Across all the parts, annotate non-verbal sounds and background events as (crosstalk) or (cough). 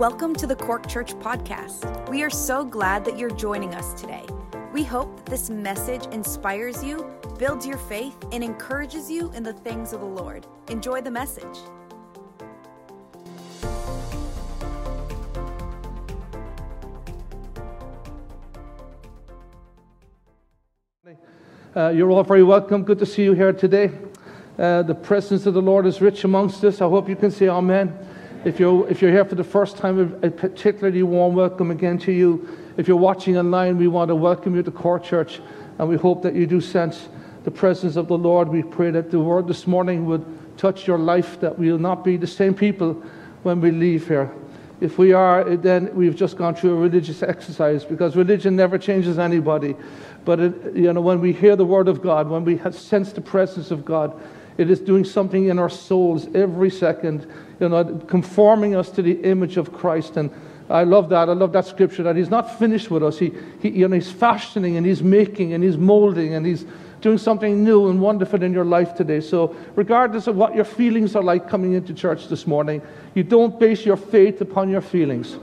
Welcome to the Cork Church Podcast. We are so glad that you're joining us today. We hope that this message inspires you, builds your faith, and encourages you in the things of the Lord. Enjoy the message. Uh, you're all very welcome. Good to see you here today. Uh, the presence of the Lord is rich amongst us. I hope you can say Amen. If you're, if you're here for the first time, a particularly warm welcome again to you. If you're watching online, we want to welcome you to Cork Church, and we hope that you do sense the presence of the Lord. We pray that the word this morning would touch your life, that we'll not be the same people when we leave here. If we are, then we've just gone through a religious exercise because religion never changes anybody. But it, you know, when we hear the word of God, when we sense the presence of God, it is doing something in our souls every second you know, conforming us to the image of Christ. And I love that. I love that scripture that He's not finished with us. He, he, you know, He's fashioning and He's making and He's molding and He's doing something new and wonderful in your life today. So, regardless of what your feelings are like coming into church this morning, you don't base your faith upon your feelings.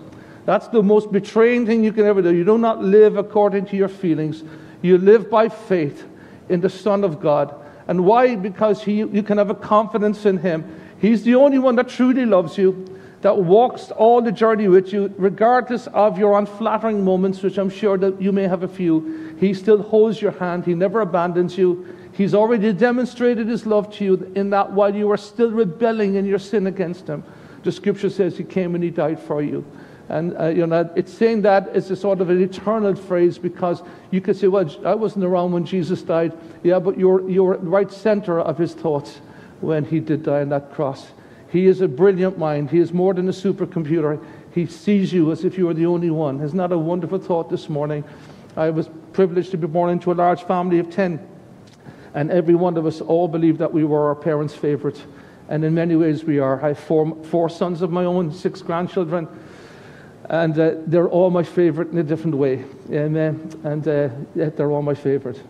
That's the most betraying thing you can ever do. You do not live according to your feelings. You live by faith in the Son of God. And why? Because he, you can have a confidence in Him. He's the only one that truly loves you, that walks all the journey with you, regardless of your unflattering moments, which I'm sure that you may have a few. He still holds your hand, He never abandons you. He's already demonstrated His love to you in that while you were still rebelling in your sin against Him, the scripture says He came and He died for you. And uh, you know, it's saying that as a sort of an eternal phrase because you could say, well, I wasn't around when Jesus died. Yeah, but you're, you're right center of his thoughts when he did die on that cross. He is a brilliant mind. He is more than a supercomputer. He sees you as if you were the only one. Isn't that a wonderful thought this morning? I was privileged to be born into a large family of 10, and every one of us all believed that we were our parents' favorite. And in many ways, we are. I have four, four sons of my own, six grandchildren, and uh, they're all my favorite in a different way. Amen. And uh, they're all my favorite.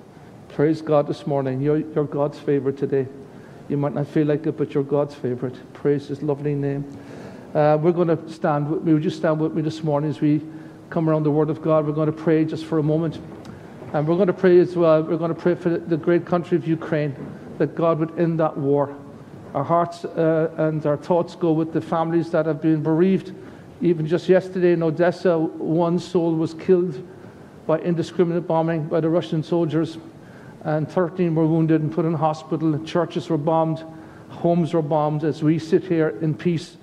Praise God this morning. You're, you're God's favorite today. You might not feel like it, but you're God's favorite. Praise His lovely name. Uh, we're going to stand with me. Would you stand with me this morning as we come around the Word of God? We're going to pray just for a moment. And we're going to pray as well. We're going to pray for the great country of Ukraine, that God would end that war. Our hearts uh, and our thoughts go with the families that have been bereaved. Even just yesterday in Odessa, one soul was killed by indiscriminate bombing by the Russian soldiers and 13 were wounded and put in hospital. Churches were bombed, homes were bombed. As we sit here in peace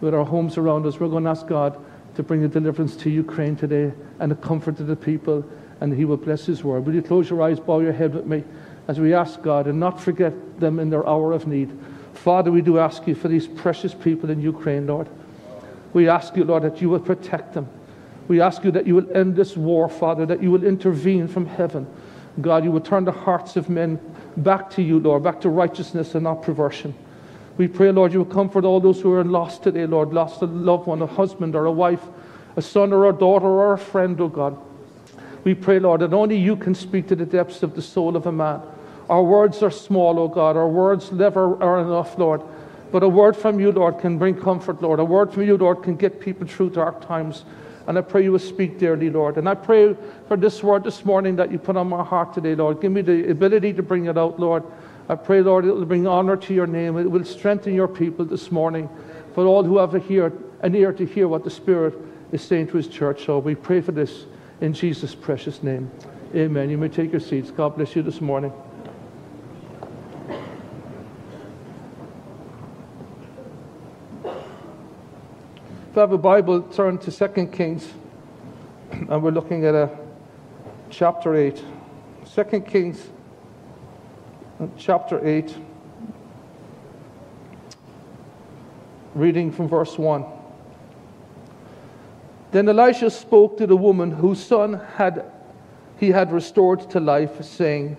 with our homes around us, we're going to ask God to bring a deliverance to Ukraine today and a comfort to the people, and He will bless His word. Will you close your eyes, bow your head with me as we ask God and not forget them in their hour of need? Father, we do ask you for these precious people in Ukraine, Lord. We ask you, Lord, that you will protect them. We ask you that you will end this war, Father, that you will intervene from heaven. God, you will turn the hearts of men back to you, Lord, back to righteousness and not perversion. We pray, Lord, you will comfort all those who are lost today, Lord, lost a loved one, a husband or a wife, a son or a daughter or a friend, oh God. We pray, Lord, that only you can speak to the depths of the soul of a man. Our words are small, oh God. Our words never are enough, Lord. But a word from you, Lord, can bring comfort, Lord. A word from you, Lord, can get people through dark times. And I pray you will speak dearly, Lord. And I pray for this word this morning that you put on my heart today, Lord. Give me the ability to bring it out, Lord. I pray, Lord, it will bring honor to your name. It will strengthen your people this morning. For all who have a hear, an ear to hear what the Spirit is saying to his church. So we pray for this in Jesus' precious name. Amen. You may take your seats. God bless you this morning. You have a Bible, turn to 2 Kings, and we're looking at a chapter 8. 2 Kings, chapter 8, reading from verse 1. Then Elisha spoke to the woman whose son had he had restored to life, saying,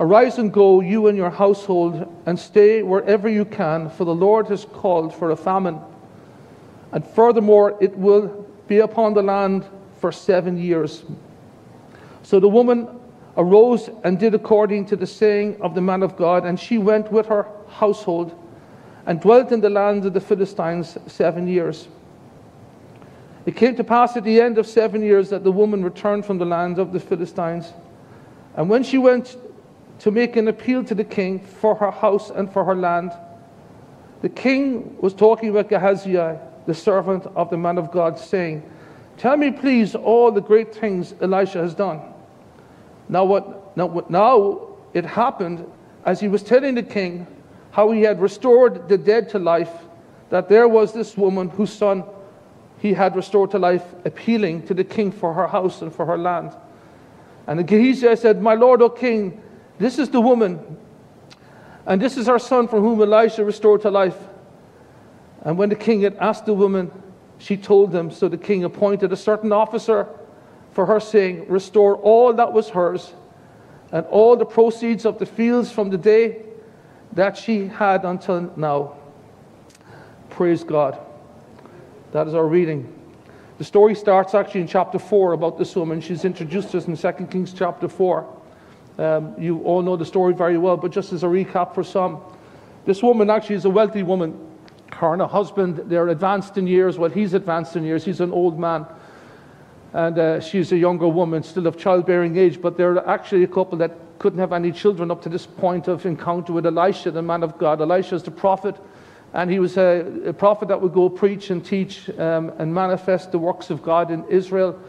Arise and go, you and your household, and stay wherever you can, for the Lord has called for a famine and furthermore, it will be upon the land for seven years. So the woman arose and did according to the saying of the man of God, and she went with her household and dwelt in the land of the Philistines seven years. It came to pass at the end of seven years that the woman returned from the land of the Philistines. And when she went to make an appeal to the king for her house and for her land, the king was talking with Gehazi, the servant of the man of God, saying, Tell me, please, all the great things Elisha has done. Now, what, now, what, now it happened as he was telling the king how he had restored the dead to life, that there was this woman whose son he had restored to life, appealing to the king for her house and for her land. And the Gehazi said, My lord, O king, this is the woman, and this is her son for whom Elisha restored to life. And when the king had asked the woman, she told him. So the king appointed a certain officer for her, saying, Restore all that was hers, and all the proceeds of the fields from the day that she had until now. Praise God. That is our reading. The story starts actually in chapter 4 about this woman. She's introduced to us in 2 Kings chapter 4. Um, you all know the story very well, but just as a recap for some, this woman actually is a wealthy woman. And her husband, they're advanced in years. Well, he's advanced in years. He's an old man. And uh, she's a younger woman, still of childbearing age, but they're actually a couple that couldn't have any children up to this point of encounter with Elisha, the man of God. Elisha is the prophet, and he was a, a prophet that would go preach and teach um, and manifest the works of God in Israel.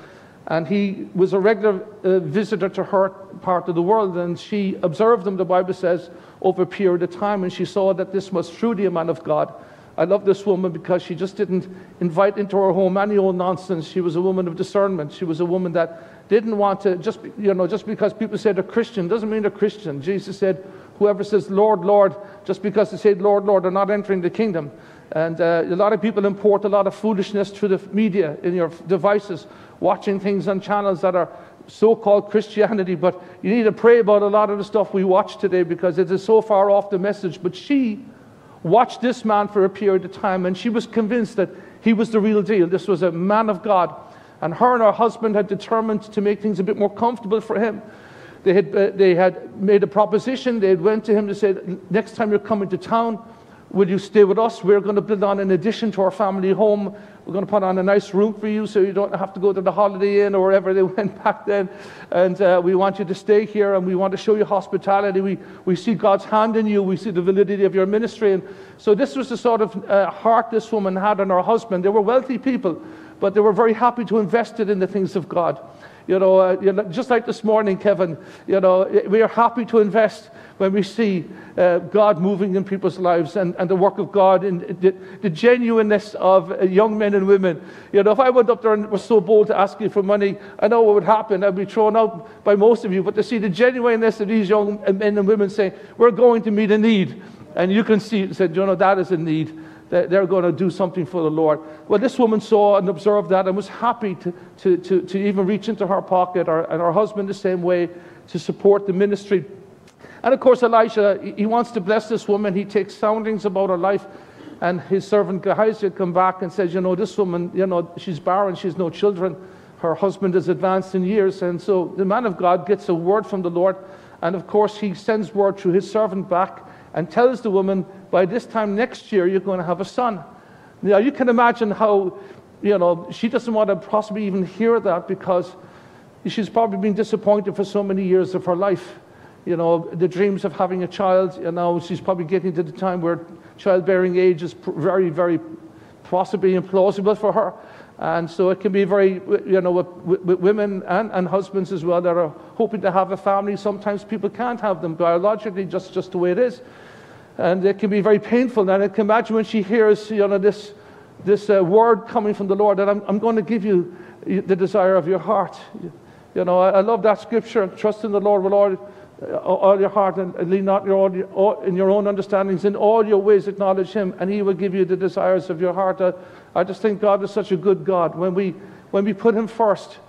And he was a regular uh, visitor to her part of the world, and she observed him, the Bible says, over a period of time, and she saw that this was truly a man of God. I love this woman because she just didn't invite into her home any old nonsense. She was a woman of discernment. She was a woman that didn't want to just, you know, just because people said they're Christian doesn't mean they're Christian. Jesus said, whoever says, Lord, Lord, just because they say, Lord, Lord, they're not entering the kingdom. And uh, a lot of people import a lot of foolishness through the media in your devices, watching things on channels that are so called Christianity. But you need to pray about a lot of the stuff we watch today because it is so far off the message. But she watched this man for a period of time and she was convinced that he was the real deal. This was a man of God. And her and her husband had determined to make things a bit more comfortable for him. They had, uh, they had made a proposition. They had went to him to say, next time you're coming to town, will you stay with us? We're going to build on an addition to our family home. We're going to put on a nice room for you so you don't have to go to the Holiday Inn or wherever they (laughs) went back then. And uh, we want you to stay here and we want to show you hospitality. We, we see God's hand in you. We see the validity of your ministry. And so this was the sort of uh, heart this woman had on her husband. They were wealthy people, but they were very happy to invest it in the things of God. You know, uh, you know, just like this morning, Kevin, you know, we are happy to invest when we see uh, God moving in people's lives and, and the work of God and the, the genuineness of uh, young men and women. You know, if I went up there and was so bold to ask you for money, I know what would happen. I'd be thrown out by most of you. But to see the genuineness of these young men and women saying, we're going to meet a need. And you can see, said, you know, that is a need they're going to do something for the Lord. Well, this woman saw and observed that and was happy to, to, to, to even reach into her pocket, or, and her husband the same way, to support the ministry. And of course, Elisha, he wants to bless this woman. He takes soundings about her life. And his servant Gehazi come back and says, You know, this woman, you know, she's barren, she's no children. Her husband is advanced in years. And so the man of God gets a word from the Lord. And of course, he sends word through his servant back and tells the woman, by this time next year, you're going to have a son. Now, you can imagine how, you know, she doesn't want to possibly even hear that because she's probably been disappointed for so many years of her life. You know, the dreams of having a child, you know, she's probably getting to the time where childbearing age is very, very possibly implausible for her. And so it can be very, you know, with, with, women and, and husbands as well that are hoping to have a family. Sometimes people can't have them biologically, just, just the way it is and it can be very painful. And I can imagine when she hears, you know, this, this uh, word coming from the Lord that I'm, I'm going to give you the desire of your heart. You know, I, I love that scripture. Trust in the Lord with all, all your heart and lean not your own, all, in your own understandings. In all your ways acknowledge Him, and He will give you the desires of your heart. I, I just think God is such a good God. When we, when we put Him first,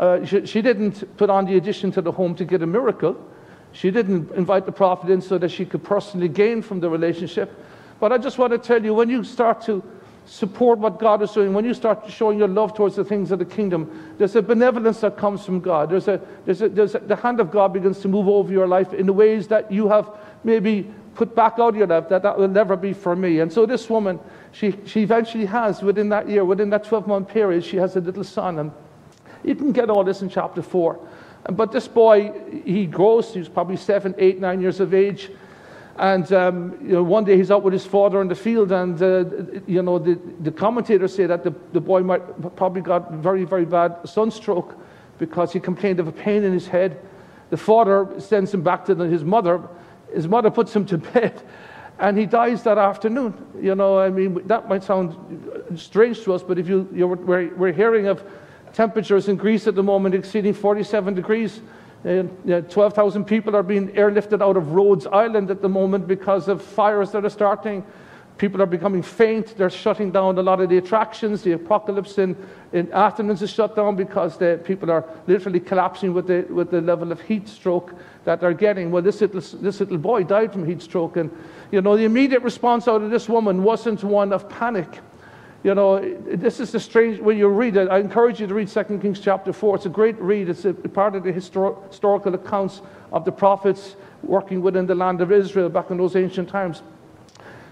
uh, she, she didn't put on the addition to the home to get a miracle. She didn't invite the prophet in so that she could personally gain from the relationship. But I just want to tell you when you start to support what God is doing, when you start showing your love towards the things of the kingdom, there's a benevolence that comes from God. There's a, there's a, there's a, the hand of God begins to move over your life in the ways that you have maybe put back out of your life, that that will never be for me. And so this woman, she, she eventually has, within that year, within that 12 month period, she has a little son. And you can get all this in chapter 4. But this boy, he grows, he's probably seven, eight, nine years of age. And um, you know, one day he's out with his father in the field, and uh, you know, the, the commentators say that the, the boy might probably got very, very bad sunstroke because he complained of a pain in his head. The father sends him back to the, his mother. His mother puts him to (laughs) bed, and he dies that afternoon. You know, I mean, that might sound strange to us, but if you, you we're, we're hearing of temperatures in Greece at the moment exceeding 47 degrees. Uh, 12,000 people are being airlifted out of Rhodes Island at the moment because of fires that are starting. People are becoming faint. They're shutting down a lot of the attractions. The Acropolis in, in Athens is shut down because the people are literally collapsing with the, with the level of heat stroke that they're getting. Well, this little, this little boy died from heat stroke. And, you know, the immediate response out of this woman wasn't one of panic you know, this is the strange, when you read it, I encourage you to read 2 Kings chapter 4. It's a great read. It's a part of the histor- historical accounts of the prophets working within the land of Israel back in those ancient times.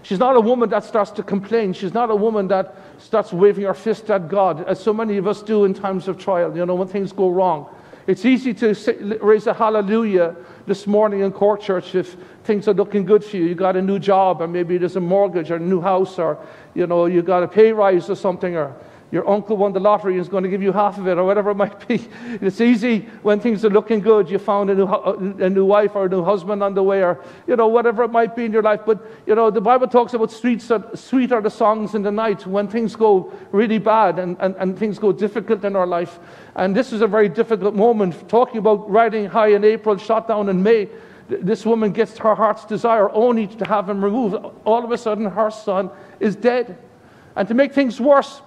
She's not a woman that starts to complain. She's not a woman that starts waving her fist at God, as so many of us do in times of trial, you know, when things go wrong. It's easy to say, raise a hallelujah this morning in Cork Church if things are looking good for you. You got a new job, or maybe there's a mortgage or a new house, or you know, you got a pay rise or something, or your uncle won the lottery and is going to give you half of it, or whatever it (laughs) might be. It's easy when things are looking good. You found a new, a new wife or a new husband on the way, or you know, whatever it might be in your life. But you know, the Bible talks about sweet, sweet are the songs in the night when things go really bad and, and, and things go difficult in our life. And this is a very difficult moment. Talking about riding high in April, shot down in May this woman gets her heart's desire only to have him removed. All of a sudden, her son is dead. And to make things worse,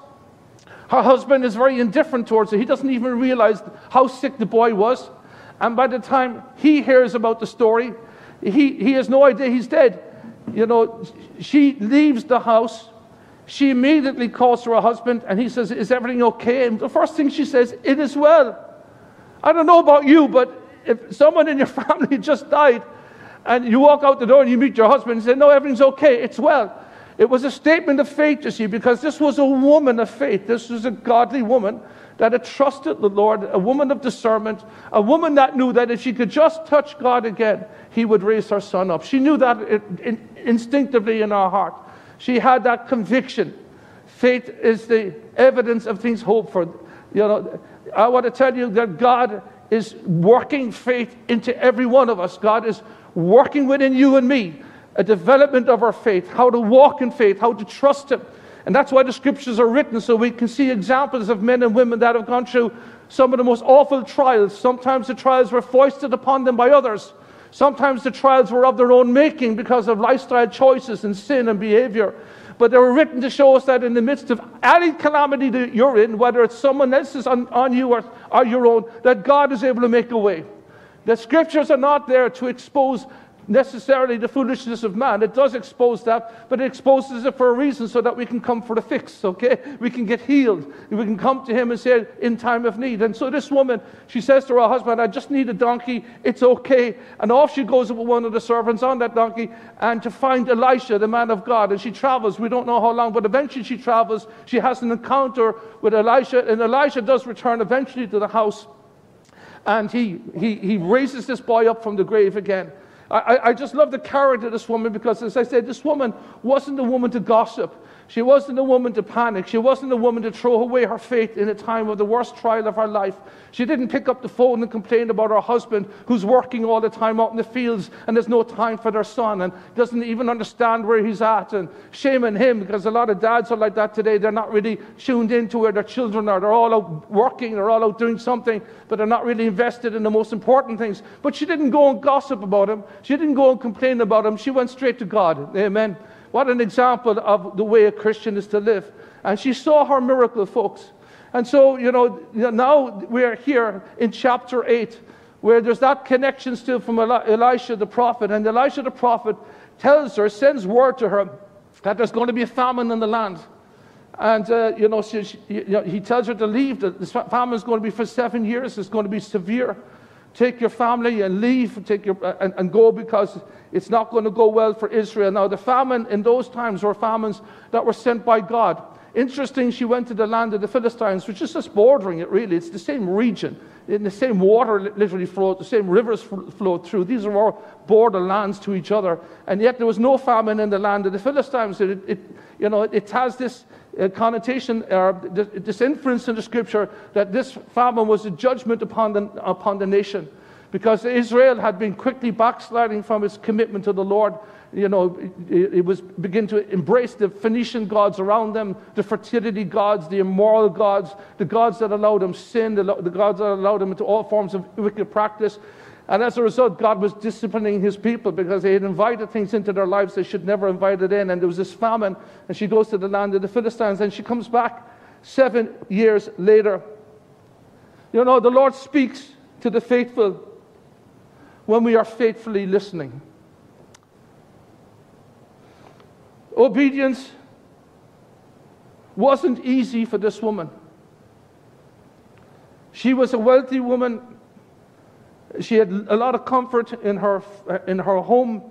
her husband is very indifferent towards her. He doesn't even realize how sick the boy was. And by the time he hears about the story, he, he has no idea he's dead. You know, she leaves the house. She immediately calls for her husband and he says, Is everything okay? And the first thing she says, It is well. I don't know about you, but if someone in your (laughs) family just died and you walk out the door and you meet your husband and say, No, everything's okay, it's well. It was a statement of faith, you see, because this was a woman of faith. This was a godly woman that had trusted the Lord, a woman of discernment, a woman that knew that if she could just touch God again, He would raise her son up. She knew that instinctively in her heart. She had that conviction. Faith is the evidence of things hoped for. You know, I want to tell you that God is working faith into every one of us. God is working within you and me a development of our faith, how to walk in faith, how to trust Him. And that's why the scriptures are written, so we can see examples of men and women that have gone through some of the most awful trials. Sometimes the trials were foisted upon them by others. Sometimes the trials were of their own making because of lifestyle choices and sin and behavior. But they were written to show us that in the midst of any calamity that you're in, whether it's someone else's on, on you or, or your own, that God is able to make a way. The scriptures are not there to expose necessarily the foolishness of man. It does expose that, but it exposes it for a reason so that we can come for the fix, okay? We can get healed. We can come to him and say in time of need. And so this woman, she says to her husband, I just need a donkey. It's okay. And off she goes with one of the servants on that donkey and to find Elisha, the man of God. And she travels. We don't know how long, but eventually she travels. She has an encounter with Elisha, and Elisha does return eventually to the house. And he, he, he raises this boy up from the grave again. I, I just love the character of this woman because, as I said, this woman wasn't a woman to gossip. She wasn't a woman to panic. She wasn't a woman to throw away her faith in a time of the worst trial of her life. She didn't pick up the phone and complain about her husband who's working all the time out in the fields and there's no time for their son and doesn't even understand where he's at. And shame on him because a lot of dads are like that today. They're not really tuned into where their children are. They're all out working, they're all out doing something, but they're not really invested in the most important things. But she didn't go and gossip about him. She didn't go and complain about him. She went straight to God. Amen. What an example of the way a Christian is to live. And she saw her miracle, folks. And so, you know, now we're here in chapter 8, where there's that connection still from Elisha the prophet. And Elisha the prophet tells her, sends word to her that there's going to be a famine in the land. And, uh, you, know, she, she, you know, he tells her to leave. The, famine is going to be for seven years. It's going to be severe. Take your family and leave, take your, uh, and, and go because it's not going to go well for Israel. Now, the famine in those times were famines that were sent by God. Interesting, she went to the land of the Philistines, which is just bordering it, really. It's the same region. In the same water literally flowed, the same rivers flowed through. These are all border lands to each other. And yet there was no famine in the land of the Philistines. It, it you know, it has this uh, connotation, or this inference in the scripture that this famine was a judgment upon the, upon the nation because Israel had been quickly backsliding from its commitment to the Lord. You know, it, it was begin to embrace the Phoenician gods around them, the fertility gods, the immoral gods, the gods that allowed them sin, the, the gods that allowed them into all forms of wicked practice. And as a result, God was disciplining his people because they had invited things into their lives they should never invite it in. And there was this famine, and she goes to the land of the Philistines, and she comes back seven years later. You know, the Lord speaks to the faithful when we are faithfully listening. Obedience wasn't easy for this woman. She was a wealthy woman. She had a lot of comfort in her, in her home,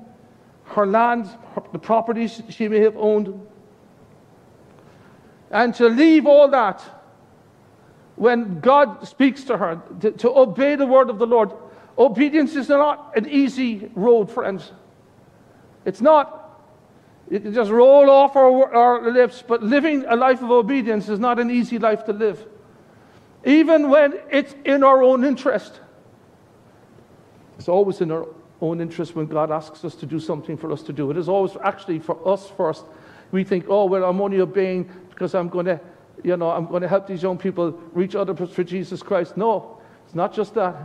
her land, her, the properties she may have owned. And to leave all that when God speaks to her, to, to obey the word of the Lord, Obedience is not an easy road, friends. It's not. It can just roll off our, our lips, but living a life of obedience is not an easy life to live. Even when it's in our own interest. It's always in our own interest when God asks us to do something for us to do. It is always actually for us first. We think, oh, well, I'm only obeying because I'm going to, you know, I'm going to help these young people reach others for Jesus Christ. No, it's not just that.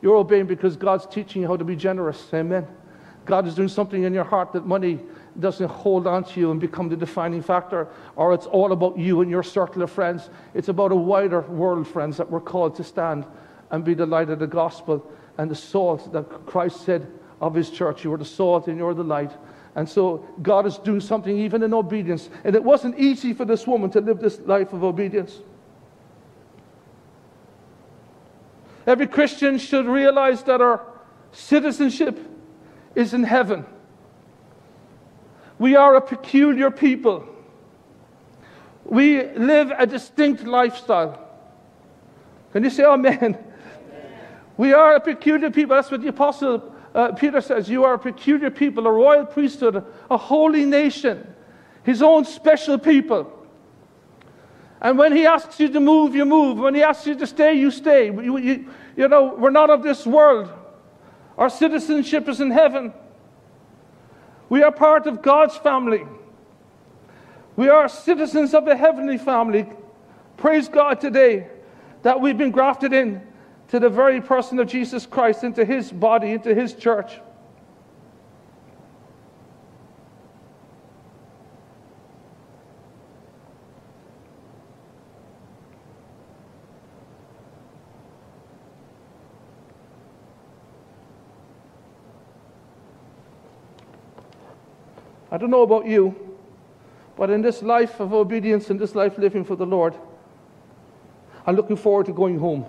You're obeying because God's teaching you how to be generous. Amen. God is doing something in your heart that money doesn't hold on to you and become the defining factor, or it's all about you and your circle of friends. It's about a wider world, friends, that we're called to stand and be the light of the gospel and the salt that Christ said of his church. You are the salt and you're the light. And so God is doing something even in obedience. And it wasn't easy for this woman to live this life of obedience. Every Christian should realize that our citizenship is in heaven. We are a peculiar people. We live a distinct lifestyle. Can you say amen? (laughs) We are a peculiar people. That's what the Apostle uh, Peter says. You are a peculiar people, a royal priesthood, a holy nation, his own special people. And when he asks you to move, you move. When he asks you to stay, you stay. You, you, you know, we're not of this world. Our citizenship is in heaven. We are part of God's family. We are citizens of the heavenly family. Praise God today that we've been grafted in to the very person of Jesus Christ, into his body, into his church. I don't know about you, but in this life of obedience, in this life living for the Lord, I'm looking forward to going home.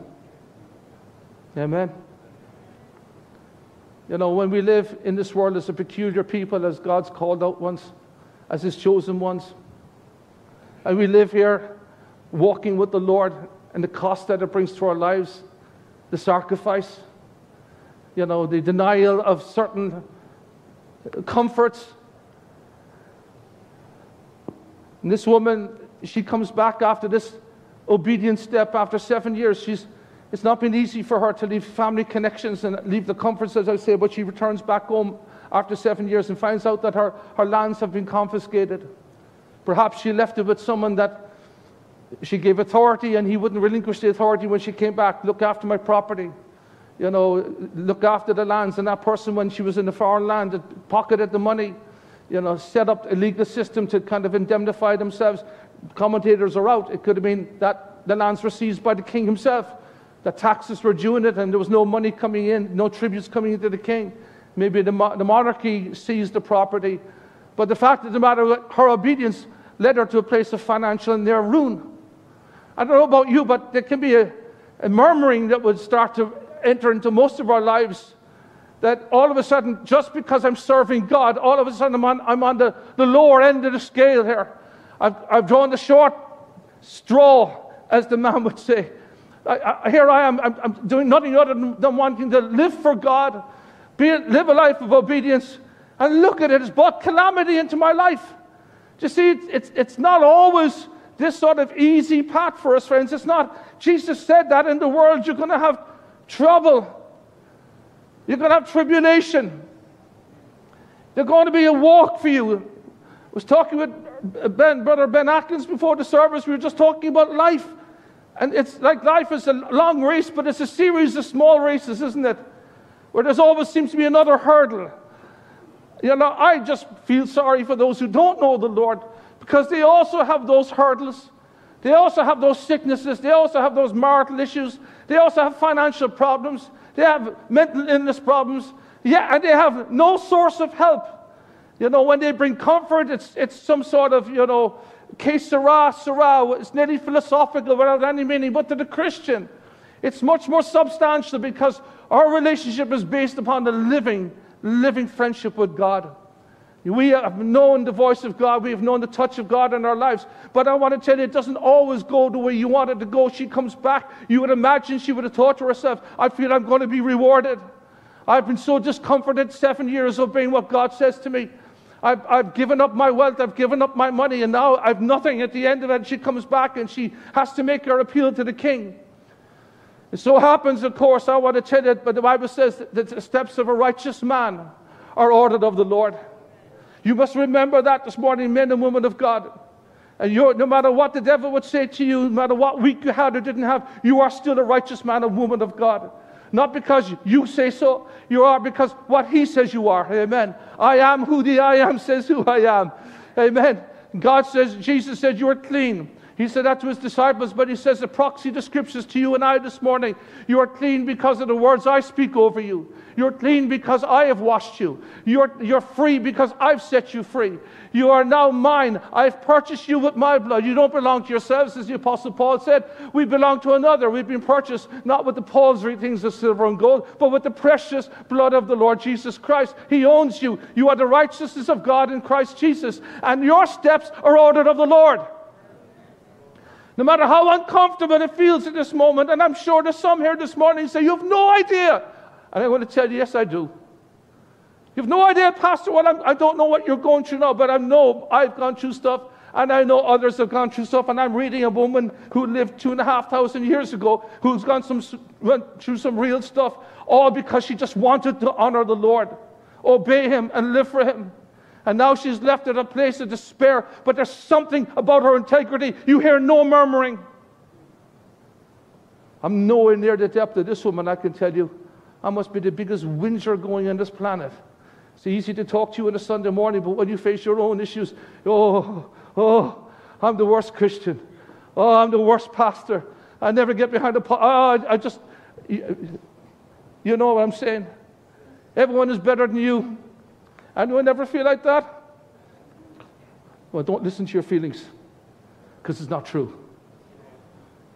Amen. You know, when we live in this world as a peculiar people, as God's called out ones, as His chosen ones, and we live here walking with the Lord and the cost that it brings to our lives, the sacrifice, you know, the denial of certain comforts, and this woman, she comes back after this obedient step after seven years. She's, it's not been easy for her to leave family connections and leave the comforts, as I say, but she returns back home after seven years and finds out that her, her lands have been confiscated. Perhaps she left it with someone that she gave authority and he wouldn't relinquish the authority when she came back. Look after my property. You know, look after the lands. And that person, when she was in the foreign land, pocketed the money you know, set up a legal system to kind of indemnify themselves. Commentators are out. It could have been that the lands were seized by the king himself, that taxes were due in it, and there was no money coming in, no tributes coming into the king. Maybe the, the monarchy seized the property. But the fact of the matter, her obedience led her to a place of financial near ruin. I don't know about you, but there can be a, a murmuring that would start to enter into most of our lives that all of a sudden, just because I'm serving God, all of a sudden I'm on, I'm on the, the lower end of the scale here. I've, I've drawn the short straw, as the man would say. I, I, here I am, I'm, I'm, doing nothing other than, wanting to live for God, be, live a life of obedience, and look at it, it's brought calamity into my life. You see, it's, it's, it's not always this sort of easy path for us, friends. It's not. Jesus said that in the world you're going to have trouble. You're going to have tribulation. There's going to be a walk for you. I was talking with Ben, Brother Ben Atkins before the service. We were just talking about life. And it's like life is a long race, but it's a series of small races, isn't it? Where there's always seems to be another hurdle. You know, I just feel sorry for those who don't know the Lord because they also have those hurdles. They also have those sicknesses. They also have those marital issues. They also have financial problems. They have mental illness problems. Yeah, and they have no source of help. You know, when they bring comfort, it's, it's some sort of, you know, que sera, sera. It's nearly philosophical without any meaning. But to the Christian, it's much more substantial because our relationship is based upon the living, living friendship with God. We have known the voice of God. We have known the touch of God in our lives. But I want to tell you, it doesn't always go the way you want it to go. She comes back. You would imagine she would have thought to herself, I feel I'm going to be rewarded. I've been so discomforted seven years of being what God says to me. I've, I've given up my wealth, I've given up my money, and now I've nothing at the end of it. And She comes back and she has to make her appeal to the king. It so happens, of course, I want to tell you, but the Bible says that the steps of a righteous man are ordered of the Lord. You must remember that this morning, men and women of God. And no matter what the devil would say to you, no matter what week you had or didn't have, you are still a righteous man and woman of God. Not because you say so, you are because what he says you are. Amen. I am who the I am says who I am. Amen. God says, Jesus said, You are clean. He said that to his disciples, but he says the proxy the scriptures to you and I this morning. You are clean because of the words I speak over you. You're clean because I have washed you. You're, you're free because I've set you free. You are now mine. I've purchased you with my blood. You don't belong to yourselves, as the Apostle Paul said. We belong to another. We've been purchased not with the paltry things of silver and gold, but with the precious blood of the Lord Jesus Christ. He owns you. You are the righteousness of God in Christ Jesus. And your steps are ordered of the Lord. No matter how uncomfortable it feels at this moment, and I'm sure there's some here this morning who say, You have no idea. And I want to tell you, yes, I do. You have no idea, Pastor, what I'm, I don't know what you're going through now, but I know I've gone through stuff, and I know others have gone through stuff. And I'm reading a woman who lived two and a half thousand years ago, who's gone some, went through some real stuff, all because she just wanted to honor the Lord, obey Him, and live for Him. And now she's left at a place of despair, but there's something about her integrity. You hear no murmuring. I'm nowhere near the depth of this woman, I can tell you. I must be the biggest whinger going on this planet. It's easy to talk to you on a Sunday morning, but when you face your own issues, oh, oh, I'm the worst Christian. Oh, I'm the worst pastor. I never get behind the. Po- oh, I just, you know what I'm saying? Everyone is better than you. Anyone ever feel like that? Well, don't listen to your feelings because it's not true.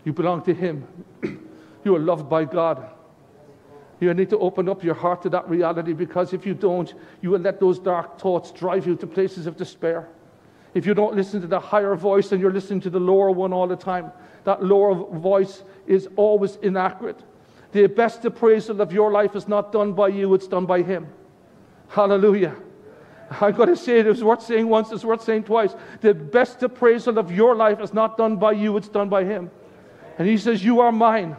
You belong to Him. (clears throat) you are loved by God. You need to open up your heart to that reality because if you don't, you will let those dark thoughts drive you to places of despair. If you don't listen to the higher voice and you're listening to the lower one all the time, that lower voice is always inaccurate. The best appraisal of your life is not done by you, it's done by Him. Hallelujah. I'm going to say it, it was worth saying once, it's worth saying twice. The best appraisal of your life is not done by you, it's done by Him. And He says, You are mine.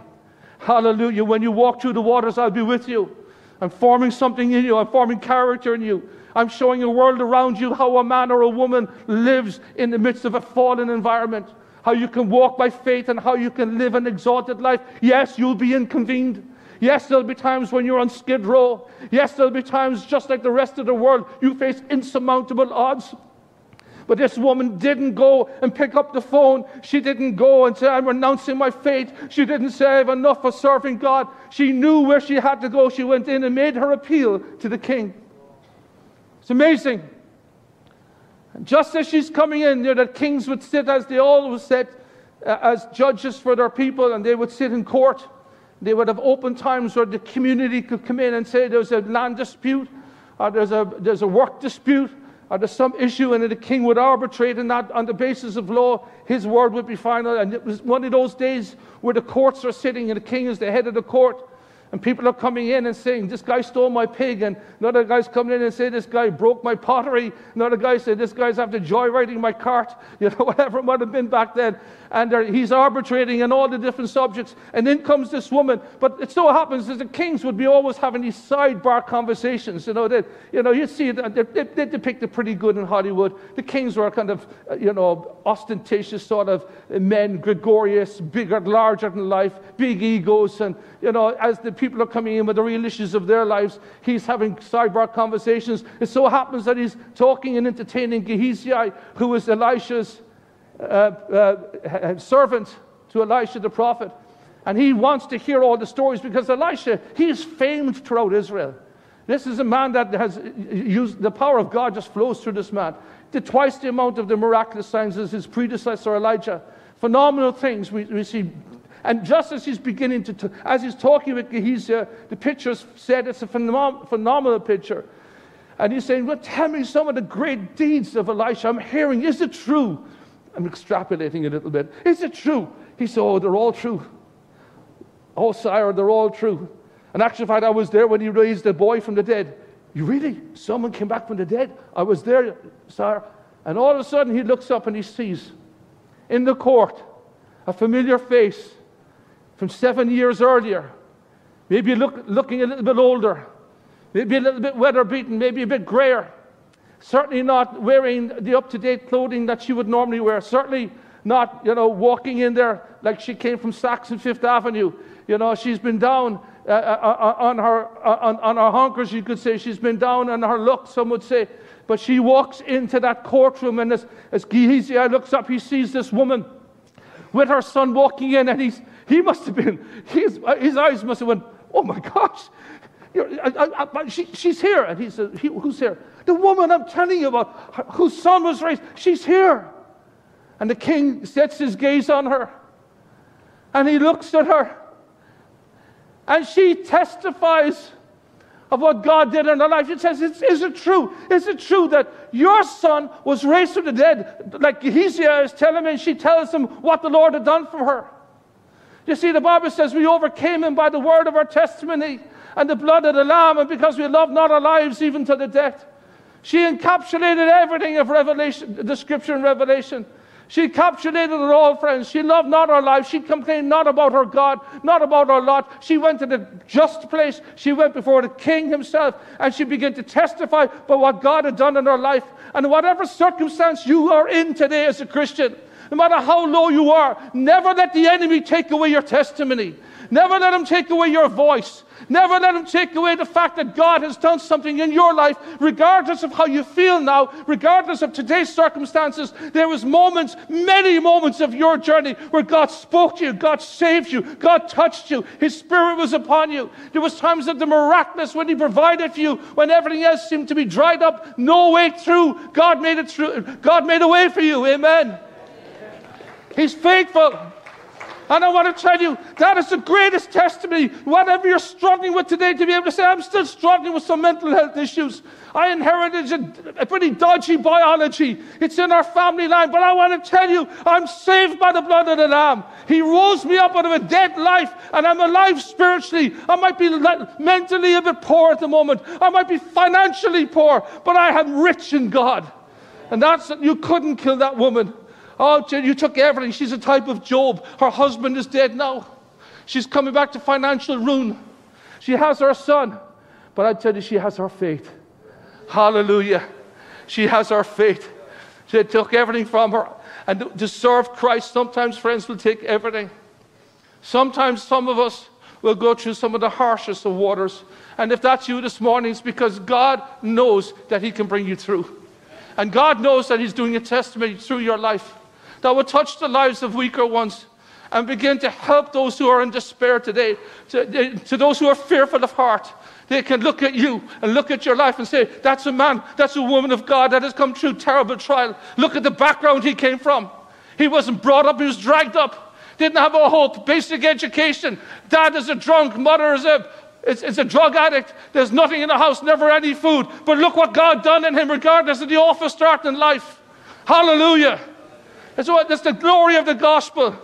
Hallelujah. When you walk through the waters, I'll be with you. I'm forming something in you, I'm forming character in you. I'm showing a world around you how a man or a woman lives in the midst of a fallen environment. How you can walk by faith and how you can live an exalted life. Yes, you'll be inconvened. Yes, there'll be times when you're on skid row. Yes, there'll be times just like the rest of the world, you face insurmountable odds. But this woman didn't go and pick up the phone. She didn't go and say, I'm renouncing my faith. She didn't say, I've enough for serving God. She knew where she had to go. She went in and made her appeal to the king. It's amazing. And just as she's coming in, you know, the kings would sit as they always sit, uh, as judges for their people, and they would sit in court. They would have open times where the community could come in and say there's a land dispute, or there's a, there's a work dispute, or there's some issue, and the king would arbitrate, and that on the basis of law, his word would be final. And it was one of those days where the courts are sitting, and the king is the head of the court. And people are coming in and saying, This guy stole my pig. And another guy's coming in and saying, This guy broke my pottery. Another guy said, This guy's after joyriding my cart. (laughs) You know, whatever it might have been back then and he's arbitrating on all the different subjects. And then comes this woman. But it so happens that the kings would be always having these sidebar conversations. You know, that you know, you see they, they depict it pretty good in Hollywood. The kings were kind of, uh, you know, ostentatious sort of men, gregarious, bigger, larger than life, big egos. And, you know, as the people are coming in with the real issues of their lives, he's having sidebar conversations. It so happens that he's talking and entertaining Gehazi, who is Elisha's uh, uh, servant to Elisha the prophet. And he wants to hear all the stories because Elisha, he is famed throughout Israel. This is a man that has used the power of God just flows through this man. Did twice the amount of the miraculous signs as his predecessor Elijah. Phenomenal things we, we see. And just as he's beginning to, as he's talking with Gehazi, uh, the picture said it's a phenom- phenomenal picture. And he's saying, Well, tell me some of the great deeds of Elisha. I'm hearing, is it true? I'm extrapolating a little bit. Is it true? He said, Oh, they're all true. Oh, sire, they're all true. And actually, fact, I was there when he raised the boy from the dead. You really? Someone came back from the dead? I was there, sire. And all of a sudden, he looks up and he sees in the court a familiar face from seven years earlier. Maybe look, looking a little bit older, maybe a little bit weather beaten, maybe a bit grayer. Certainly not wearing the up to date clothing that she would normally wear. Certainly not, you know, walking in there like she came from Saks and Fifth Avenue. You know, she's been down uh, uh, uh on, her, uh, on, on her honkers, you could say. She's been down on her luck, some would say. But she walks into that courtroom, and as, as Gehazi looks up, he sees this woman with her son walking in, and he's, he must have been, his, uh, his eyes must have went, oh my gosh, I, I, uh, uh, she, she's here. And he says, who's here? The woman I'm telling you about, whose son was raised, she's here. And the king sets his gaze on her and he looks at her and she testifies of what God did in her life. She says, Is, is it true? Is it true that your son was raised from the dead? Like Gehazi is telling me, and she tells him what the Lord had done for her. You see, the Bible says we overcame him by the word of our testimony and the blood of the Lamb, and because we loved not our lives even to the death. She encapsulated everything of Revelation, the scripture in Revelation. She encapsulated it all, friends. She loved not her life. She complained not about her God, not about her lot. She went to the just place. She went before the king himself, and she began to testify about what God had done in her life. And whatever circumstance you are in today as a Christian, no matter how low you are, never let the enemy take away your testimony. Never let him take away your voice. Never let him take away the fact that God has done something in your life, regardless of how you feel now, regardless of today's circumstances. There was moments, many moments of your journey where God spoke to you, God saved you, God touched you, His Spirit was upon you. There was times of the miraculous when He provided for you, when everything else seemed to be dried up, no way through. God made it through. God made a way for you. Amen. He's faithful. And I want to tell you, that is the greatest testimony. Whatever you're struggling with today, to be able to say, I'm still struggling with some mental health issues. I inherited a, pretty dodgy biology. It's in our family line. But I want to tell you, I'm saved by the blood of the Lamb. He rose me up out of a dead life, and I'm alive spiritually. I might be mentally a bit poor at the moment. I might be financially poor, but I am rich in God. And that's, you couldn't kill that woman. Oh, you took everything. She's a type of Job. Her husband is dead now. She's coming back to financial ruin. She has her son. But I tell you, she has her faith. Hallelujah. She has her faith. She took everything from her. And to serve Christ, sometimes friends will take everything. Sometimes some of us will go through some of the harshest of waters. And if that's you this morning, it's because God knows that He can bring you through. And God knows that He's doing a testimony through your life that would touch the lives of weaker ones and begin to help those who are in despair today, to, to those who are fearful of heart. They can look at you and look at your life and say, That's a man, that's a woman of God that has come through terrible trial. Look at the background he came from. He wasn't brought up, he was dragged up. didn't have a hope, basic education. Dad is a drunk, mother is a, it's, is a drug addict. There's nothing in the house, never any food. But look what God done in him, regardless of the awful start in life. Hallelujah. That's, what, that's the glory of the gospel.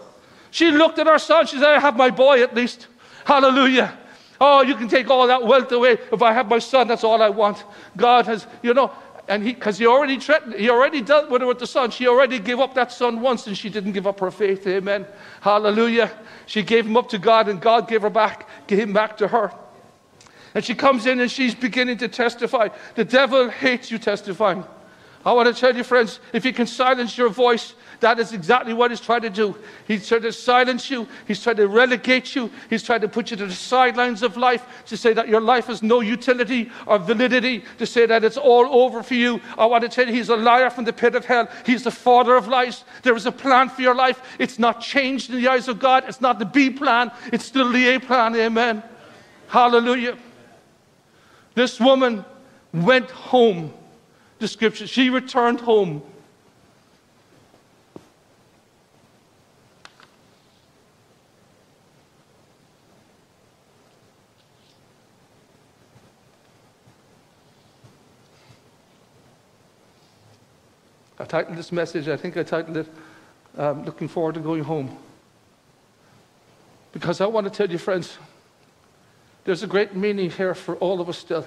She looked at her son, she said, I have my boy at least. Hallelujah. Oh, you can take all that wealth away. If I have my son, that's all I want. God has, you know, and he, because he already threatened, he already dealt with her with the son. She already gave up that son once and she didn't give up her faith. Amen. Hallelujah. She gave him up to God and God gave her back, gave him back to her. And she comes in and she's beginning to testify. The devil hates you testifying. I want to tell you, friends, if you can silence your voice, that is exactly what he's trying to do. He's trying to silence you. He's trying to relegate you. He's trying to put you to the sidelines of life, to say that your life has no utility or validity, to say that it's all over for you. I want to tell you, he's a liar from the pit of hell. He's the father of lies. There is a plan for your life. It's not changed in the eyes of God. It's not the B plan. It's still the A plan. Amen. Hallelujah. This woman went home. The scripture, she returned home I titled this message, I think I titled it, um, Looking Forward to Going Home. Because I want to tell you, friends, there's a great meaning here for all of us still.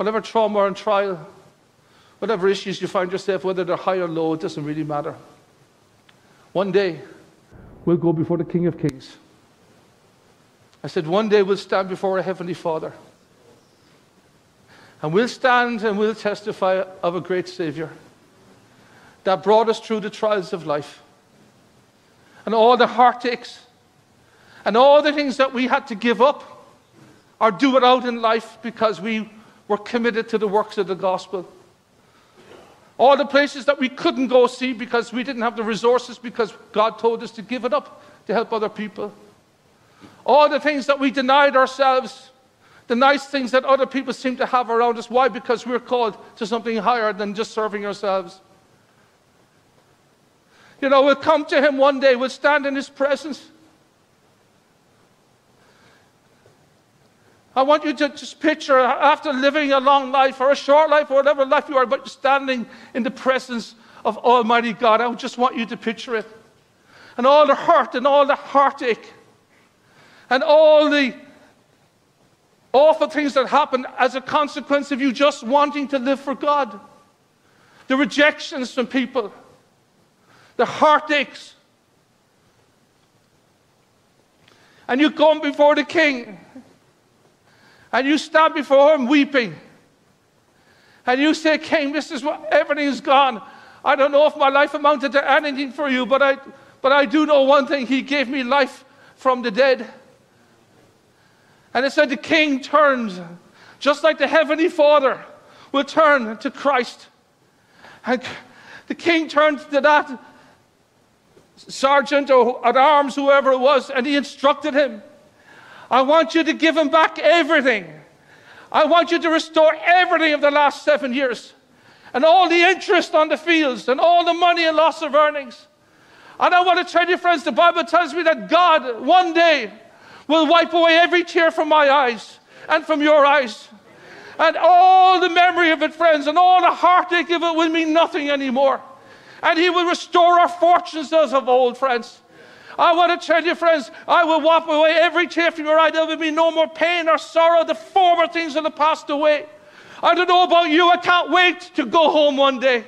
Whatever trauma and trial, whatever issues you find yourself, whether they're high or low, it doesn't really matter. One day, we'll go before the King of Kings. I said, one day we'll stand before our Heavenly Father. And we'll stand and we'll testify of a great Savior that brought us through the trials of life and all the heartaches and all the things that we had to give up or do without in life because we were committed to the works of the gospel. All the places that we couldn't go see because we didn't have the resources because God told us to give it up to help other people. All the things that we denied ourselves the nice things that other people seem to have around us. Why? Because we're called to something higher than just serving ourselves. You know, we'll come to Him one day, we'll stand in His presence. I want you to just picture after living a long life or a short life or whatever life you are, but you're standing in the presence of Almighty God. I just want you to picture it. And all the hurt and all the heartache and all the awful things that happen as a consequence of you just wanting to live for God. The rejections from people, the heartaches. And you come before the king, and you stand before him weeping. And you say, King, this is what everything's gone. I don't know if my life amounted to anything for you, but I, but I do know one thing. He gave me life from the dead. And it said the king turns, just like the heavenly father will turn to Christ. And the king turned to that sergeant or at arms, whoever it was, and he instructed him I want you to give him back everything. I want you to restore everything of the last seven years and all the interest on the fields and all the money and loss of earnings. And I want to tell you, friends, the Bible tells me that God one day will wipe away every tear from my eyes and from your eyes. And all the memory of it, friends, and all the heartache of it will mean nothing anymore. And He will restore our fortunes as of old, friends. I want to tell you, friends, I will wipe away every tear from your eye. There will be no more pain or sorrow. The former things will the passed away. I don't know about you. I can't wait to go home one day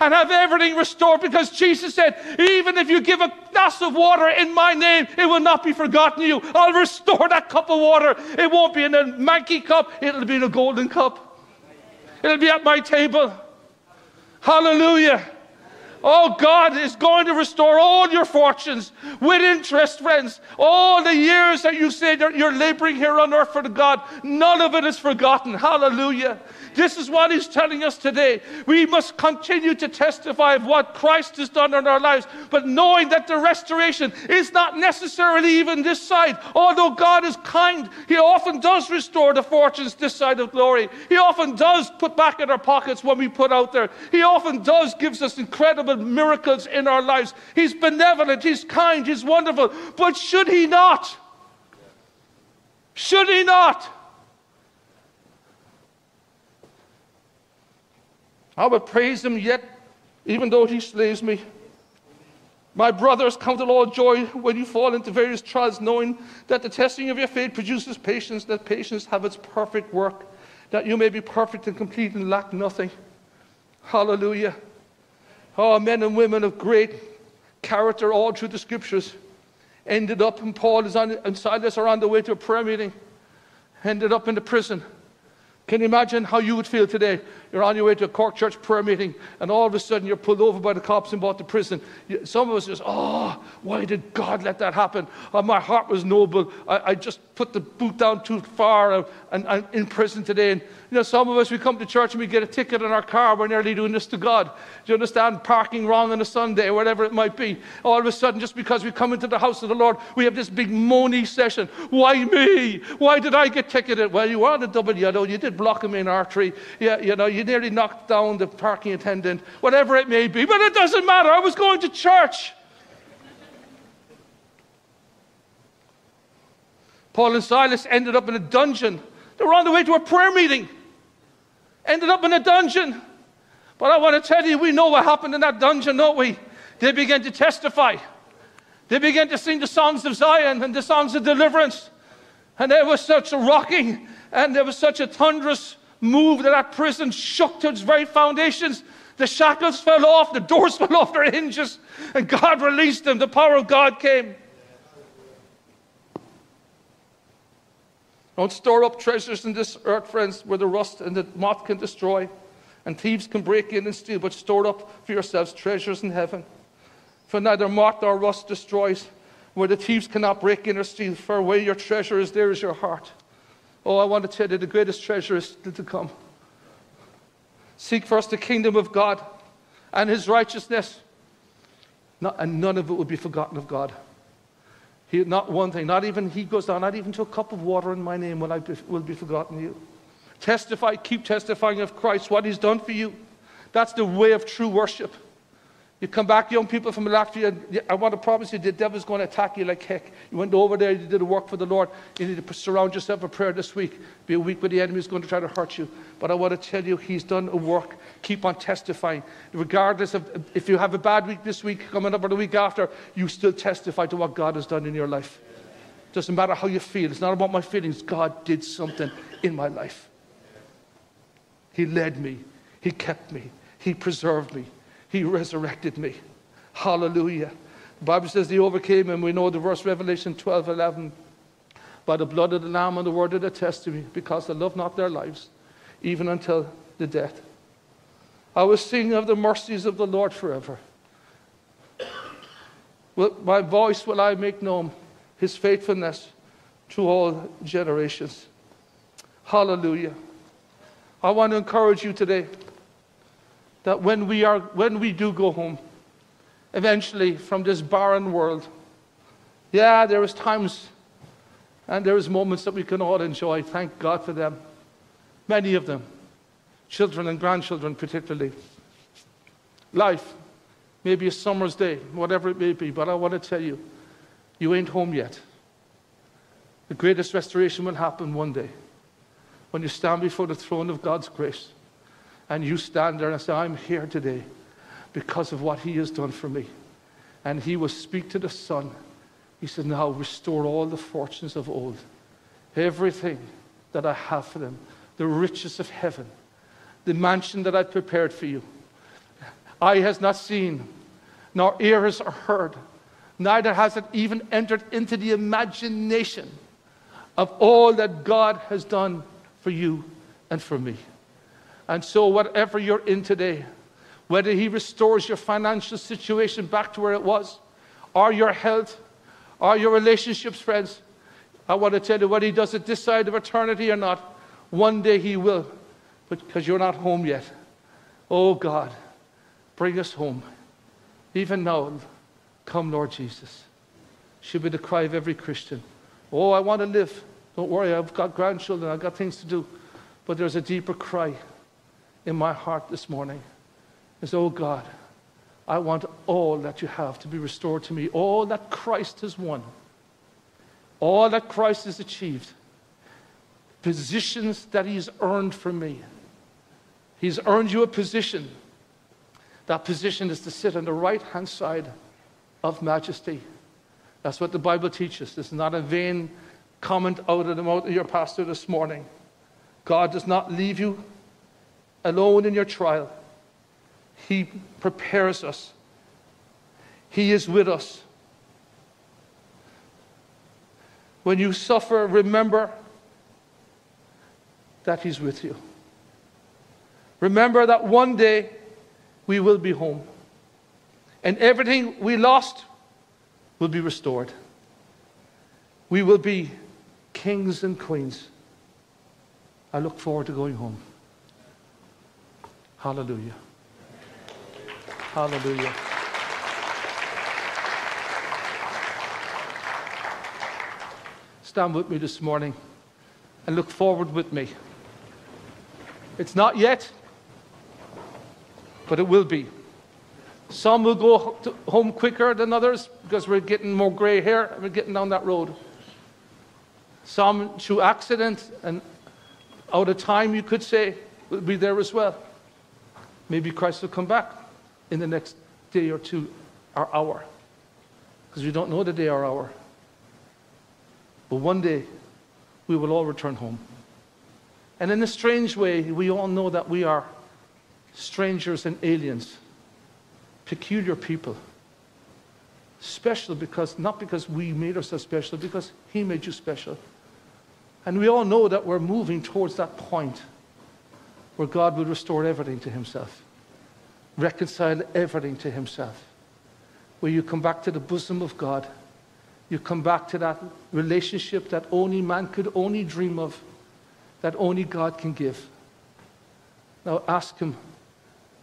and have everything restored because Jesus said, even if you give a glass of water in my name, it will not be forgotten you. I'll restore that cup of water. It won't be in a manky cup, it'll be in a golden cup. It'll be at my table. Hallelujah. Oh, God is going to restore all your fortunes with interest, friends. All the years that you say that you're laboring here on earth for the God, none of it is forgotten. Hallelujah. This is what he's telling us today. We must continue to testify of what Christ has done in our lives, but knowing that the restoration is not necessarily even this side. Although God is kind, he often does restore the fortunes this side of glory. He often does put back in our pockets when we put out there. He often does gives us incredible incredible miracles in our lives. He's benevolent, He's kind, He's wonderful. But should He not? Should He not? I will praise Him yet, even though He slays me. My brothers, count it all joy when you fall into various trials, knowing that the testing of your faith produces patience, that patience have its perfect work, that you may be perfect and complete and lack nothing. Hallelujah. Oh, men and women of great character all through the scriptures ended up, and Paul is on, and Silas are on the way to a prayer meeting, ended up in the prison. Can you imagine how you would feel today? You're on your way to a Cork Church prayer meeting, and all of a sudden you're pulled over by the cops and brought to prison. Some of us just, oh, why did God let that happen? Oh, my heart was noble. I, I, just put the boot down too far, uh, and I'm in prison today. And you know, some of us, we come to church and we get a ticket in our car. We're nearly doing this to God. Do you understand? Parking wrong on a Sunday, whatever it might be. All of a sudden, just because we come into the house of the Lord, we have this big moany session. Why me? Why did I get ticketed? Well, you are the double yellow. You did block a main artery. Yeah, you know, you nearly knocked down the parking attendant. Whatever it may be. But it doesn't matter. I was going to church. Paul and Silas ended up in a dungeon. They were on the way to a prayer meeting ended up in a dungeon. But I want to tell you, we know what happened in that dungeon, don't we? They began to testify. They began to sing the songs of Zion and the songs of deliverance. And there was such a rocking and there was such a thunderous move that that prison shook to its very foundations. The shackles fell off, the doors (laughs) fell off their hinges, and God released them. The power of God came. Don't store up treasures in this earth, friends, where the rust and the moth can destroy, and thieves can break in and steal, but store up for yourselves treasures in heaven. For neither moth nor rust destroys, where the thieves cannot break in or steal. For where your treasure is, there is your heart. Oh, I want to tell you, the greatest treasure is still to come. Seek first the kingdom of God and his righteousness, not, and none of it will be forgotten of God. He, not one thing, not even, he goes down, not even to a cup of water in my name will, I be, will be forgotten you. Testify, keep testifying of Christ, what he's done for you. That's the way of true worship. You come back, young people from Latvia, I want to promise you the devil's going to attack you like heck. You went over there, you did a work for the Lord. You need to surround yourself with prayer this week. Be a week where the enemy is going to try to hurt you. But I want to tell you, he's done a work. Keep on testifying. Regardless of if you have a bad week this week, coming up or the week after, you still testify to what God has done in your life. Doesn't matter how you feel. It's not about my feelings. God did something in my life. He led me. He kept me. He preserved me. He resurrected me. Hallelujah. The Bible says he overcame him. We know the verse Revelation 12 11. By the blood of the Lamb and the word of the testimony, because they love not their lives, even until the death. I will sing of the mercies of the Lord forever. With my voice will I make known his faithfulness to all generations. Hallelujah. I want to encourage you today that when we, are, when we do go home, eventually from this barren world, yeah, there is times and there is moments that we can all enjoy. Thank God for them. Many of them, children and grandchildren particularly. Life, maybe a summer's day, whatever it may be, but I want to tell you, you ain't home yet. The greatest restoration will happen one day when you stand before the throne of God's grace and you stand there and say, I'm here today because of what He has done for me. And He will speak to the Son. He said, Now restore all the fortunes of old, everything that I have for them, the riches of heaven, the mansion that I prepared for you. Eye has not seen, nor ear has heard, neither has it even entered into the imagination of all that God has done for you and for me. And so, whatever you're in today, whether He restores your financial situation back to where it was, or your health, or your relationships, friends, I want to tell you whether He does it this side of eternity or not, one day He will, because you're not home yet. Oh God, bring us home. Even now, come, Lord Jesus. Should be the cry of every Christian. Oh, I want to live. Don't worry, I've got grandchildren, I've got things to do. But there's a deeper cry in my heart this morning is, Oh God, I want all that you have to be restored to me, all that Christ has won, all that Christ has achieved, positions that He's earned for me. He's earned you a position. That position is to sit on the right hand side of majesty. That's what the Bible teaches. This is not a vain comment out of the mouth of your pastor this morning. God does not leave you alone in your trial. He prepares us, He is with us. When you suffer, remember that He's with you. Remember that one day we will be home. And everything we lost will be restored. We will be kings and queens. I look forward to going home. Hallelujah. Hallelujah. Stand with me this morning and look forward with me. It's not yet, but it will be. Some will go home quicker than others because we're getting more gray hair and we're getting down that road. Some through accident and out of time, you could say, will be there as well. Maybe Christ will come back in the next day or two or hour because we don't know the day or hour. But one day, we will all return home. And in a strange way, we all know that we are strangers and aliens, peculiar people. Special because, not because we made ourselves special, because He made you special. And we all know that we're moving towards that point where God will restore everything to Himself, reconcile everything to Himself, where you come back to the bosom of God. You come back to that relationship that only man could only dream of, that only God can give. Now ask Him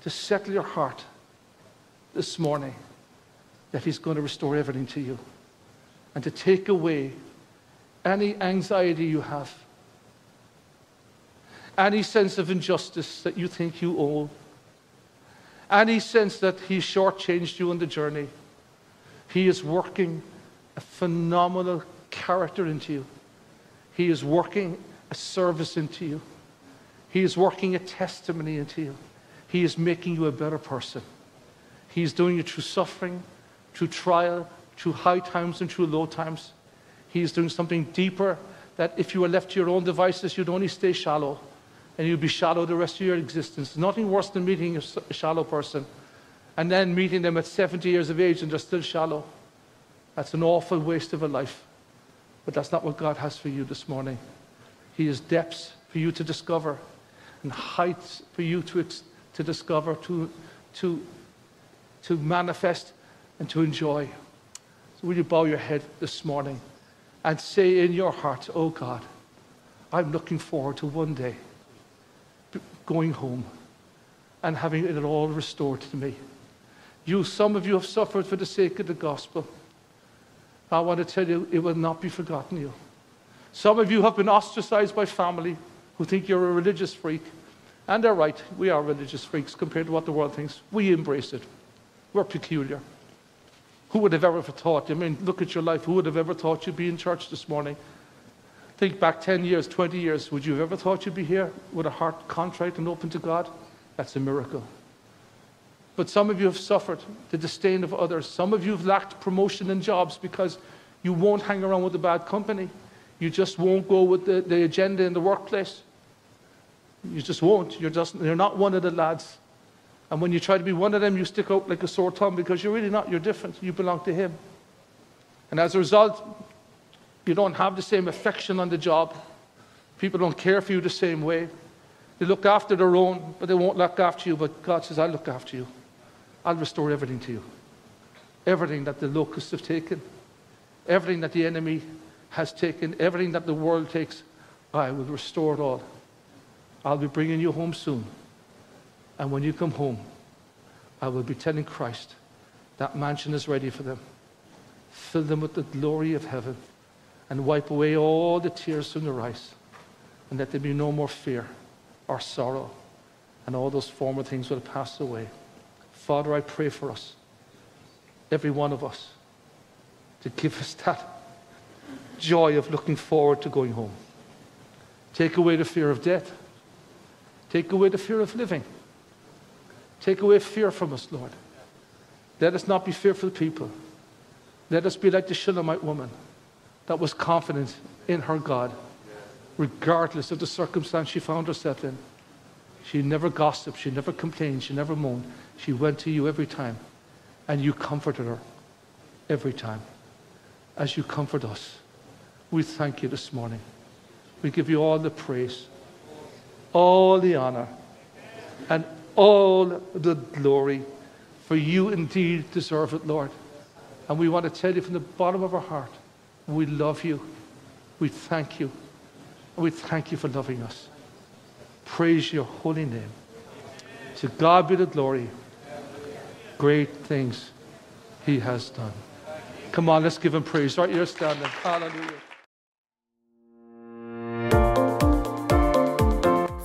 to settle your heart this morning that He's going to restore everything to you and to take away any anxiety you have, any sense of injustice that you think you owe, any sense that He's shortchanged you on the journey. He is working a phenomenal character into you. He is working a service into you. He is working a testimony into you. He is making you a better person. He is doing it through suffering, through trial, through high times and through low times. He is doing something deeper that if you were left to your own devices, you'd only stay shallow and you'll be shallow the rest of your existence. Nothing worse than meeting a shallow person and then meeting them at 70 years of age and they're still shallow. That's an awful waste of a life. But that's not what God has for you this morning. He has depths for you to discover and heights for you to, to discover, to, to, to manifest, and to enjoy. So, will you bow your head this morning and say in your heart, Oh God, I'm looking forward to one day going home and having it all restored to me. You, some of you have suffered for the sake of the gospel. I want to tell you, it will not be forgotten you. Some of you have been ostracized by family who think you're a religious freak. And they're right, we are religious freaks compared to what the world thinks. We embrace it. We're peculiar. Who would have ever thought? I mean, look at your life. Who would have ever thought you'd be in church this morning? Think back 10 years, 20 years. Would you have ever thought you'd be here with a heart contrite and open to God? That's a miracle. But some of you have suffered the disdain of others. Some of you have lacked promotion and jobs because you won't hang around with the bad company. You just won't go with the, the agenda in the workplace. You just won't. You're, just, you're not one of the lads. And when you try to be one of them, you stick out like a sore thumb because you're really not. You're different. You belong to Him. And as a result, you don't have the same affection on the job. People don't care for you the same way. They look after their own, but they won't look after you. But God says, I'll look after you. I'll restore everything to you. Everything that the locusts have taken, everything that the enemy has taken, everything that the world takes, I will restore it all. I'll be bringing you home soon. And when you come home, I will be telling Christ that mansion is ready for them. Fill them with the glory of heaven and wipe away all the tears from their eyes. And let there be no more fear or sorrow. And all those former things will pass away. Father, I pray for us, every one of us, to give us that joy of looking forward to going home. Take away the fear of death. Take away the fear of living. Take away fear from us, Lord. Let us not be fearful people. Let us be like the Shunammite woman that was confident in her God, regardless of the circumstance she found herself in. She never gossiped, she never complained, she never moaned. She went to you every time, and you comforted her every time. As you comfort us, we thank you this morning. We give you all the praise, all the honor, and all the glory. For you indeed deserve it, Lord. And we want to tell you from the bottom of our heart, we love you. We thank you. We thank you for loving us. Praise your holy name. To God be the glory. Great things he has done. Come on, let's give him praise. Right, you're standing. Hallelujah.